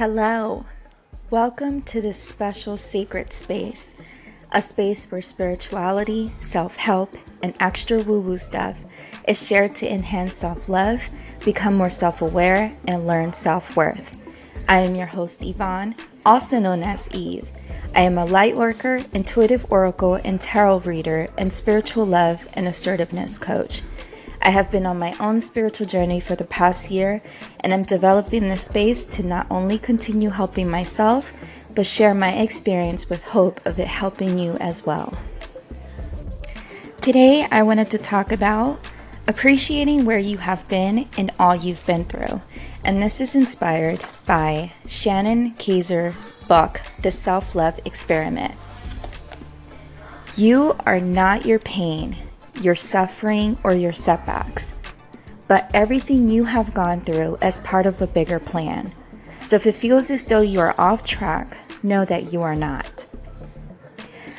Hello. Welcome to this special sacred space, a space where spirituality, self help, and extra woo woo stuff is shared to enhance self love, become more self aware, and learn self worth. I am your host, Yvonne, also known as Eve. I am a light worker, intuitive oracle, and tarot reader, and spiritual love and assertiveness coach. I have been on my own spiritual journey for the past year, and I'm developing this space to not only continue helping myself, but share my experience with hope of it helping you as well. Today, I wanted to talk about appreciating where you have been and all you've been through. And this is inspired by Shannon Kaiser's book, The Self Love Experiment. You are not your pain your suffering, or your setbacks, but everything you have gone through as part of a bigger plan. So if it feels as though you are off track, know that you are not.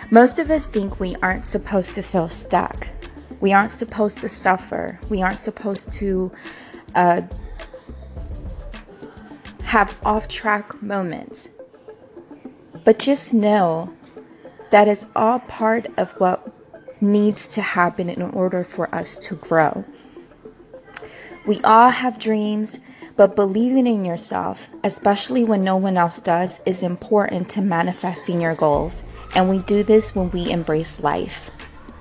Most of us think we aren't supposed to feel stuck. We aren't supposed to suffer. We aren't supposed to uh, have off track moments. But just know that is all part of what needs to happen in order for us to grow. We all have dreams, but believing in yourself, especially when no one else does, is important to manifesting your goals. And we do this when we embrace life.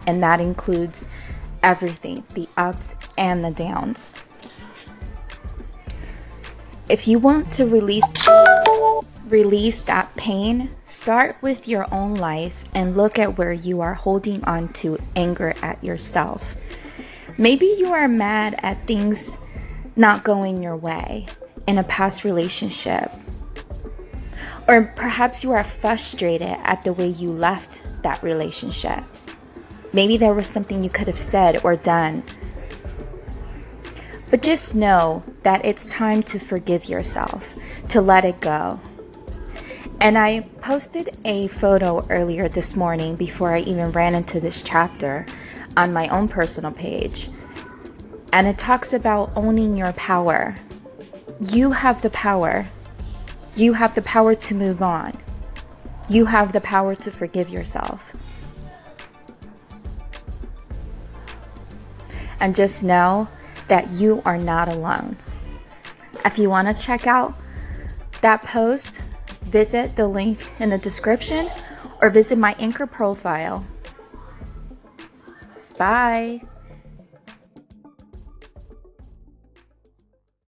And that includes everything the ups and the downs. If you want to release release that pain, start with your own life and look at where you are holding on to anger at yourself. Maybe you are mad at things not going your way in a past relationship. Or perhaps you are frustrated at the way you left that relationship. Maybe there was something you could have said or done. But just know that it's time to forgive yourself, to let it go, and I posted a photo earlier this morning before I even ran into this chapter on my own personal page. And it talks about owning your power. You have the power. You have the power to move on. You have the power to forgive yourself. And just know that you are not alone. If you want to check out that post, visit the link in the description or visit my Anchor profile. Bye.